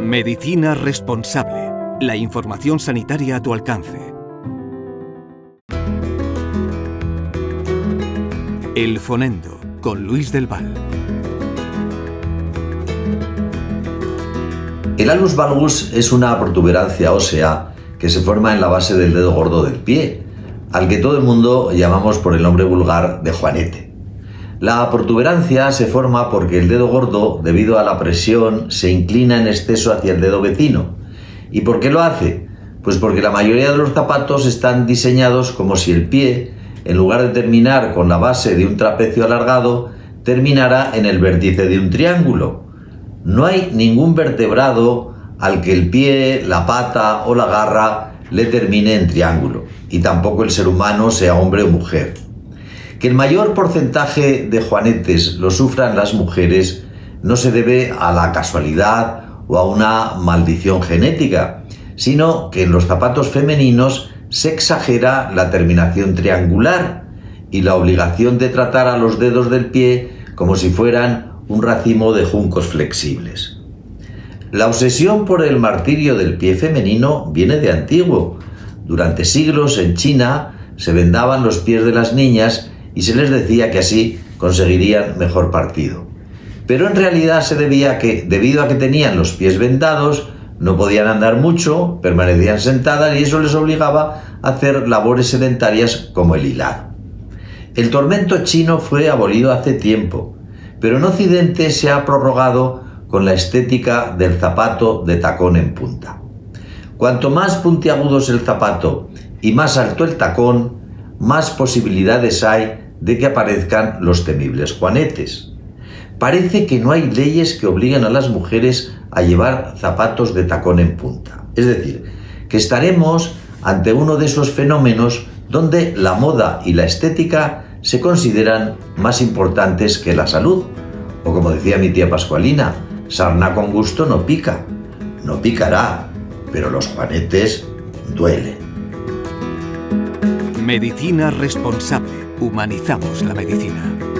Medicina responsable. La información sanitaria a tu alcance. El Fonendo, con Luis del Val. El alus valgus es una protuberancia ósea que se forma en la base del dedo gordo del pie, al que todo el mundo llamamos por el nombre vulgar de juanete. La protuberancia se forma porque el dedo gordo, debido a la presión, se inclina en exceso hacia el dedo vecino. ¿Y por qué lo hace? Pues porque la mayoría de los zapatos están diseñados como si el pie, en lugar de terminar con la base de un trapecio alargado, terminara en el vértice de un triángulo. No hay ningún vertebrado al que el pie, la pata o la garra le termine en triángulo, y tampoco el ser humano sea hombre o mujer. Que el mayor porcentaje de juanetes lo sufran las mujeres no se debe a la casualidad o a una maldición genética, sino que en los zapatos femeninos se exagera la terminación triangular y la obligación de tratar a los dedos del pie como si fueran un racimo de juncos flexibles. La obsesión por el martirio del pie femenino viene de antiguo. Durante siglos en China se vendaban los pies de las niñas y se les decía que así conseguirían mejor partido. Pero en realidad se debía que, debido a que tenían los pies vendados, no podían andar mucho, permanecían sentadas y eso les obligaba a hacer labores sedentarias como el hilado. El tormento chino fue abolido hace tiempo, pero en Occidente se ha prorrogado con la estética del zapato de tacón en punta. Cuanto más puntiagudo es el zapato y más alto el tacón, más posibilidades hay de que aparezcan los temibles juanetes. Parece que no hay leyes que obliguen a las mujeres a llevar zapatos de tacón en punta. Es decir, que estaremos ante uno de esos fenómenos donde la moda y la estética se consideran más importantes que la salud. O como decía mi tía Pascualina, sarna con gusto no pica. No picará, pero los juanetes duelen. Medicina responsable. Humanizamos la medicina.